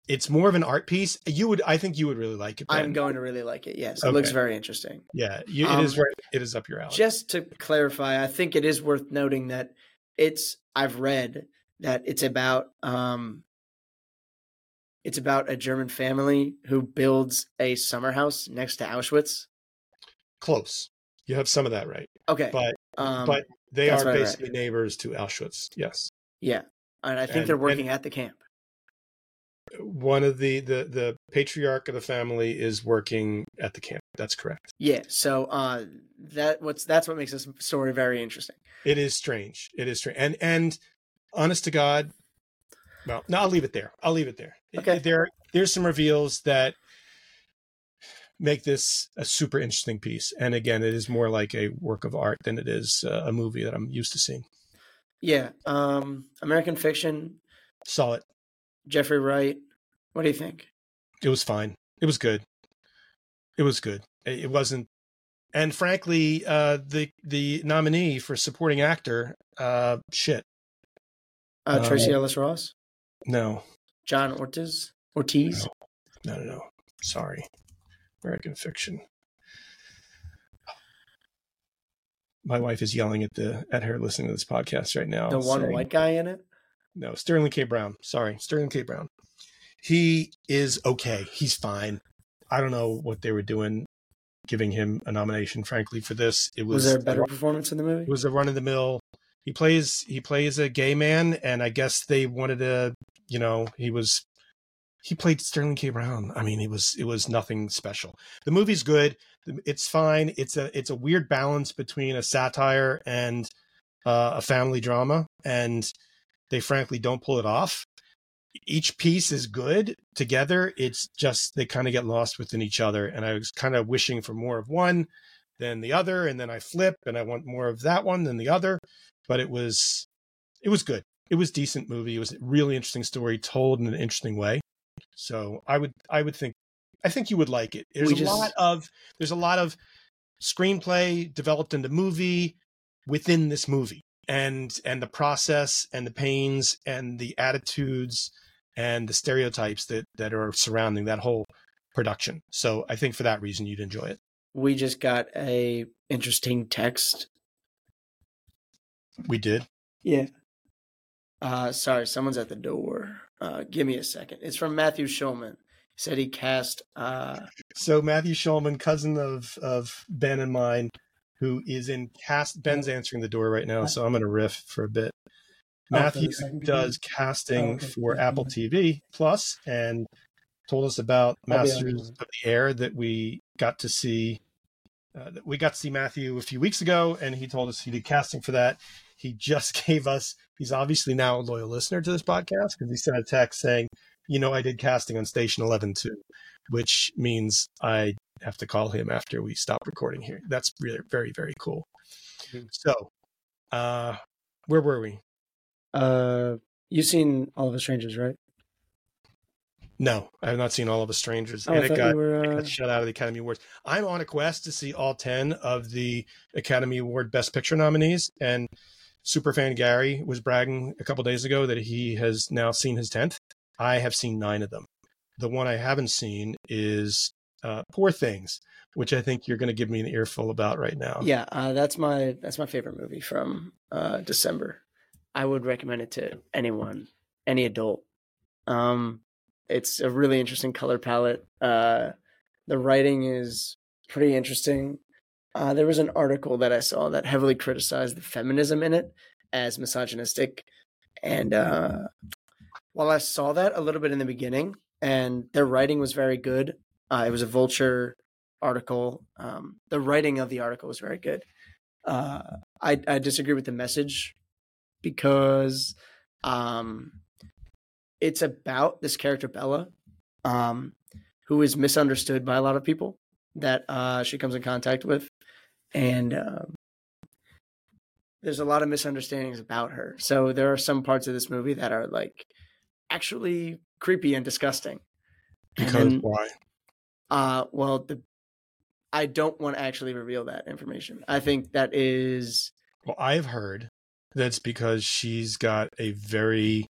it's more of an art piece. You would I think you would really like it. Ben. I'm going to really like it. Yes, it looks very interesting. Yeah, you, it Um, is right. It is up your alley. Just to clarify, I think it is worth noting that it's I've read that it's about um it's about a German family who builds a summer house next to Auschwitz. Close. You have some of that right, Okay. but um but They are what I read. basically neighbors to Auschwitz. Yes. Yeah, and I think And- they're and- working at the camp. One of the, the the patriarch of the family is working at the camp. That's correct. Yeah, so uh, that what's that's what makes this story very interesting. It is strange. It is strange. And and honest to God, well, no, I'll leave it there. I'll leave it there. Okay. There there's some reveals that make this a super interesting piece. And again, it is more like a work of art than it is uh, a movie that I'm used to seeing. Yeah, um, American Fiction, Saw it. Jeffrey Wright. What do you think? It was fine. It was good. It was good. It wasn't and frankly, uh the the nominee for supporting actor, uh shit. Uh, Tracee Ellis Ross, No. John Ortiz, Ortiz. No, no, no. Sorry. American fiction. My wife is yelling at the at her listening to this podcast right now. the one saying- white guy in it. No, Sterling K. Brown. Sorry, Sterling K. Brown. He is okay. He's fine. I don't know what they were doing, giving him a nomination. Frankly, for this, it was Was there a better performance in the movie? It was a run of the mill. He plays he plays a gay man, and I guess they wanted to, you know, he was he played Sterling K. Brown. I mean, it was it was nothing special. The movie's good. It's fine. It's a it's a weird balance between a satire and uh, a family drama, and they frankly don't pull it off. Each piece is good together. It's just they kind of get lost within each other, and I was kind of wishing for more of one than the other, and then I flip and I want more of that one than the other. But it was it was good. It was decent movie. It was a really interesting story told in an interesting way. So I would I would think I think you would like it. There's We a just- lot of there's a lot of screenplay developed into movie within this movie and and the process and the pains and the attitudes and the stereotypes that that are surrounding that whole production. So I think for that reason you'd enjoy it. We just got a interesting text. We did. Yeah. Uh, sorry, someone's at the door. Uh, give me a second. It's from Matthew Shulman. He said he cast. Uh, So Matthew Shulman, cousin of of Ben and mine, who is in cast. Ben's answering the door right now, so I'm going to riff for a bit. Oh, Matthew second does casting Oh, okay. for Apple TV Plus and told us about Masters of the Air that we got to see. Uh, we got to see Matthew a few weeks ago, and he told us he did casting for that. He just (laughs) gave us. He's obviously now a loyal listener to this podcast because he sent a text saying, "You know, I did casting on Station Eleven too," which means I have to call him after we stop recording here. That's really very very cool. Mhm. So, uh, where were we? uh, you've seen All of Us Strangers, right? No, I have not seen all of Us Strangers, Oh, and it got, were. it Uh, got shut out of the Academy Awards. I'm on a quest to see all ten of the Academy Award Best Picture nominees, and Superfan Gary was bragging a couple days ago that he has now seen his tenth. I have seen nine of them. The one I haven't seen is uh, Poor Things, which I think you're going to give me an earful about right now. yeah, uh, that's my that's my favorite movie from uh, December. I would recommend it to anyone, any adult. Um, it's a really interesting color palette. Uh, the writing is pretty interesting. Uh, there was an article that I saw that heavily criticized the feminism in it as misogynistic, and uh, while I saw that a little bit in the beginning, and their writing was very good. Uh, it was a Vulture article. Um, the writing of the article was very good. Uh, I, I disagree with the message because um, it's about this character Bella, um, who is misunderstood by a lot of people that uh, she comes in contact with, and um, there's a lot of misunderstandings about her. So there are some parts of this movie that are like actually creepy and disgusting. And because then- why? Uh, well, the I don't want to actually reveal that information. I think that is Well, I've heard that's because she's got a very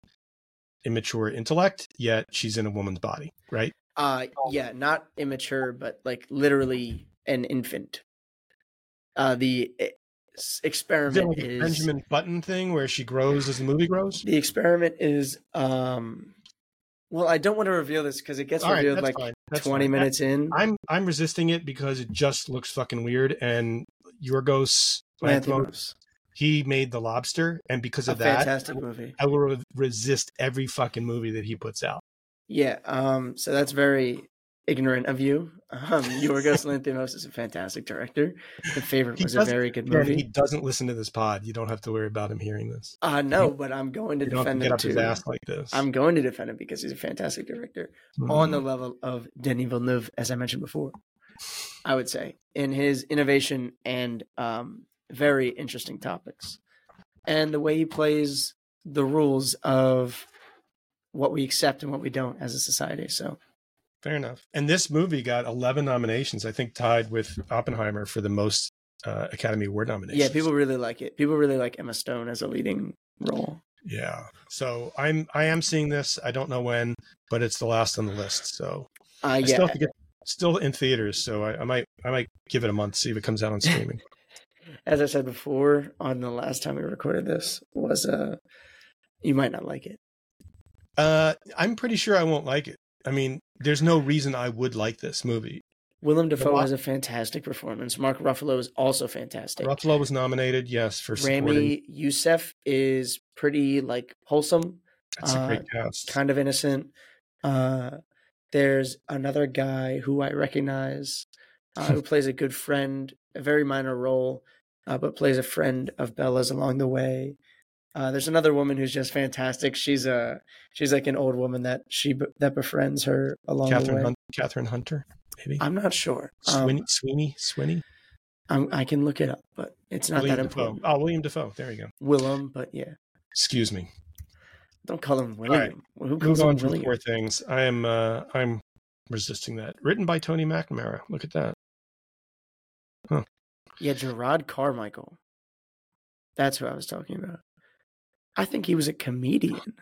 immature intellect, yet she's in a woman's body, right? uh yeah, not immature, but like literally an infant. Uh, the e- s- Is experiment like is Benjamin Button thing where she grows as the movie grows? the experiment is um. Well, I don't want to reveal this because it gets All right, revealed that's like fine. That's twenty fine. minutes in. I'm I'm resisting it because it just looks fucking weird. And Yorgos Lanthimos, Lanthimos. he made The Lobster, and because A of that, fantastic movie. I will re- resist every fucking movie that he puts out. Yeah. Um. So that's very ignorant of you. Um. Yorgos Lanthimos is a fantastic director. The favorite He was a very good Again, he doesn't listen to this pod. You don't have to worry about him hearing this. Uh no, but I'm going to You defend him too. ass like this. I'm going to defend him because he's a fantastic director Mhm. on the level of Denis Villeneuve, as I mentioned before. I would say in his innovation and um, very interesting topics, and the way he plays the rules of what we accept and what we don't as a society. So Fair enough. And this movie got 11 nominations, I think tied with Oppenheimer for the most uh, Academy Award nominations. yeah, people really like it. People really like Emma Stone as a leading role. Yeah. So I'm I am seeing this. I don't know when, but it's the last on the list. So Uh, I yeah, still have to get still in theaters. So I, I might I might give it a month, see if it comes out on (laughs) streaming. as I said before on the last time we recorded this was uh, you might not like it. uh, I'm pretty sure I won't like it. I mean, there's no reason I would like this movie. Willem Dafoe has a fantastic performance. Mark Ruffalo is also fantastic. Ruffalo was nominated, yes, for supporting. Ramy Youssef is pretty like wholesome, That's a uh, great cast. kind of innocent. Uh, there's another guy who I recognize uh, who (laughs) plays a good friend, a very minor role, uh, but plays a friend of Bella's along the way. Uh, there's another woman who's just fantastic. She's a she's like an old woman that she that befriends her along the Catherine way. Hunt, Kathryn Hunter, maybe. I'm not sure. Um, Sweeney, Sweeney, Sweeney. I'm, I can look it up, but it's not William that Defoe. important. Oh, William Defoe. There you go. Willem, but yeah, Excuse me. don't call him right. William. Who Move on to Poor Things. I am uh, I'm resisting that. Written by Tony McNamara. Look at that. Yeah, Jerrod Carmichael. That's who I was talking about. I think he was a comedian.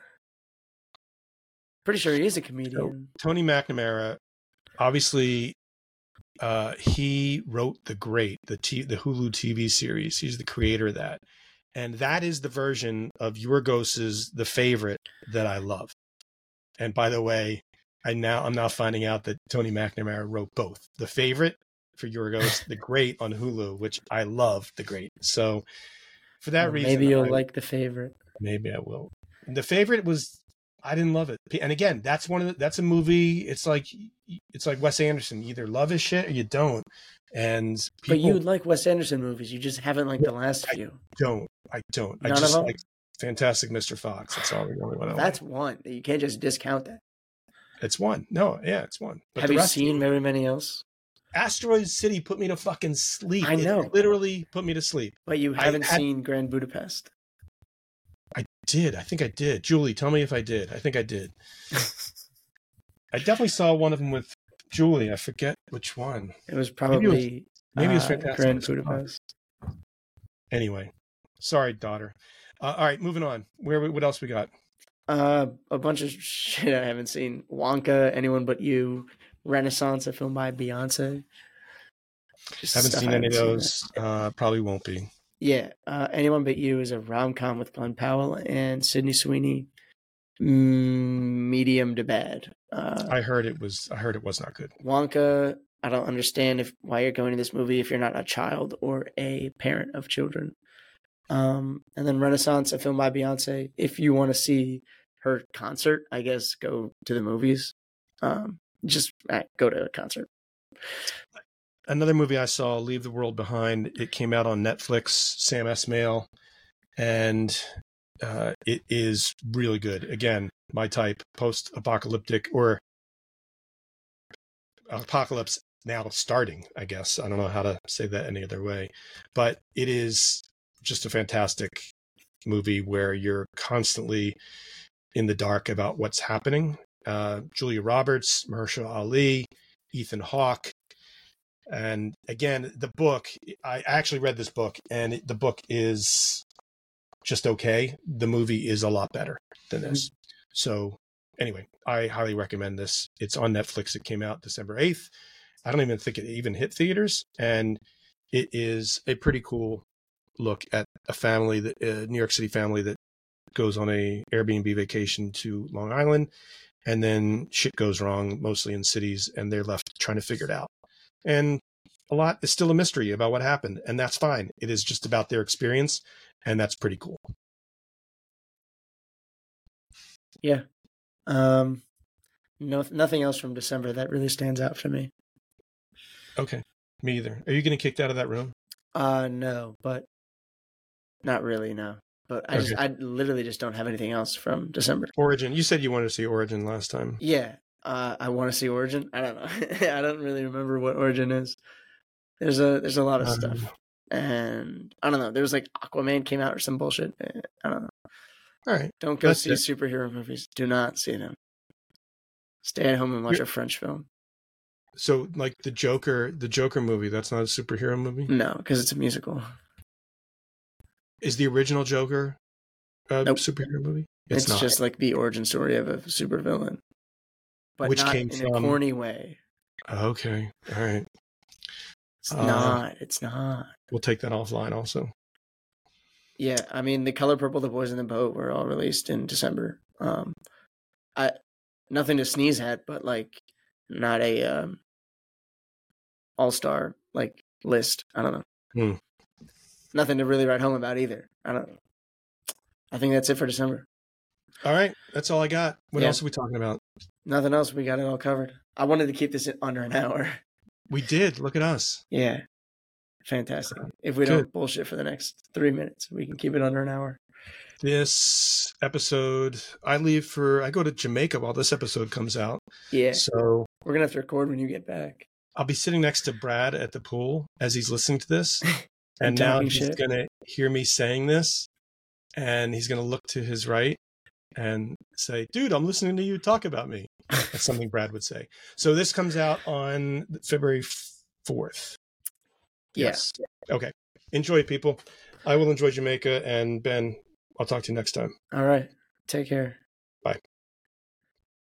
Pretty sure he is a comedian. Tony McNamara, obviously, uh, he wrote the Great, the T- the Hulu TV series. He's the creator of that, and that is the version of Yorgos's The Favorite that I love. And by the way, I now I'm now finding out that Tony McNamara wrote both The Favorite for Yorgos, The Great on Hulu, which I love. The Great. So for that Well, reason, maybe you'll I- like the favorite. Maybe I will. The favorite was I didn't love it, and again, that's one of the, that's a movie. It's like it's like Wes Anderson. You either love his shit or you don't, and people But you like Wes Anderson movies. You just haven't liked the last few. don't. I don't. I None of just them? like Fantastic Mr. Fox. That's all the only one. I That's like. one. You can't just discount that. it's one. No, yeah, it's one. But Have you seen very many else? Asteroid City? Put me to fucking sleep. I It know. literally put me to sleep. But you haven't had- seen Grand Budapest. I did. I think I did. Julie, tell me if I did. I think I did. (laughs) I definitely saw one of them with Julie. I forget which one. It was Maybe it was- probably Maybe it was uh, fantastic. Grand Mr. Fox. Budapest. Anyway, sorry, daughter. Uh, all right, moving on. Where? What else we got? Uh, a bunch of (laughs) shit I haven't seen. Wonka, Anyone But You, Renaissance, a film by Beyonce. Just Haven't seen I any of haven't seen. those. Uh, probably won't be. Yeah, uh, Anyone But You is a rom com with Glen Powell and Sydney Sweeney. Mm, medium to bad. Uh, I heard it was. I heard it was not good. Wonka, I don't understand if why you're going to this movie if you're not a child or a parent of children. Um, and then Renaissance, a film by Beyonce. If you want to see her concert, I guess go to the movies. Um, just uh, go to a concert. Another movie I saw, Leave the World Behind. It came out on Netflix. Sam Esmail, and uh, it is really good. Again, my type, post-apocalyptic or apocalypse now starting. I guess I don't know how to say that any other way, but it is just a fantastic movie where you're constantly in the dark about what's happening. Uh, Julia Roberts, Mahershala Ali, Ethan Hawke, and again, the book. I actually read this book, and it, the book is just okay. The movie is a lot better than this. Mm-hmm. So, anyway, I highly recommend this. It's on Netflix. It came out December eighth. I don't even think it even hit theaters, and it is a pretty cool look at a family that a New York City family that goes on a Airbnb vacation to Long Island, and then shit goes wrong, mostly in cities, and they're left trying to figure it out. And a lot is still a mystery about what happened, and that's fine. It is just about their experience, and that's pretty cool. Yeah. Um, no, nothing else from December that really stands out for me. Okay, me either. Are you getting kicked out of that room? Uh, no, but not really. No, but I just I literally just don't have anything else from December. Origin. You said you wanted to see Origin last time. Yeah. Uh, I want to see Origin. I don't know. (laughs) I don't really remember what Origin is. There's a there's a lot of Um, stuff, and I don't know. There was like Aquaman came out or some bullshit. Eh, I don't know. All right. Don't go That's see it. superhero movies. Do not see them. Stay at home and watch You're- a French film. So, like the Joker, the Joker movie. That's not a superhero movie. No, because it's a musical. Is the original Joker a Nope. superhero movie? It's, not. just like the origin story of a supervillain, but Which not came in from- a corny way. okay. All right. It's Uh, not. It's not. We'll take that offline. Also. Yeah, I mean, the color purple, the boys in the boat were all released in December. Um, I nothing to sneeze at, but like not a um, all star like list. I don't know. Hmm. Nothing to really write home about either. I don't. I think that's it for December. All right. That's all I got. What Yeah. else are we talking about? Nothing else. We got it all covered. I wanted to keep this under an hour. We did. Look at us. Yeah, fantastic. If we Good. don't bullshit for the next three minutes, we can keep it under an hour. This episode, I leave for. I go to Jamaica while this episode comes out. Yeah, So we're gonna have to record when you get back. I'll be sitting next to Brad at the pool as he's listening to this. (laughs) And now he's going to hear me saying this. And he's going to look to his right and say, Dude, I'm listening to you talk about me. (laughs) That's something Brad would say. So this comes out on February 4th. Yeah. Okay. Enjoy, people. I will enjoy Jamaica. And Ben, I'll talk to you next time. All right. Take care. Bye.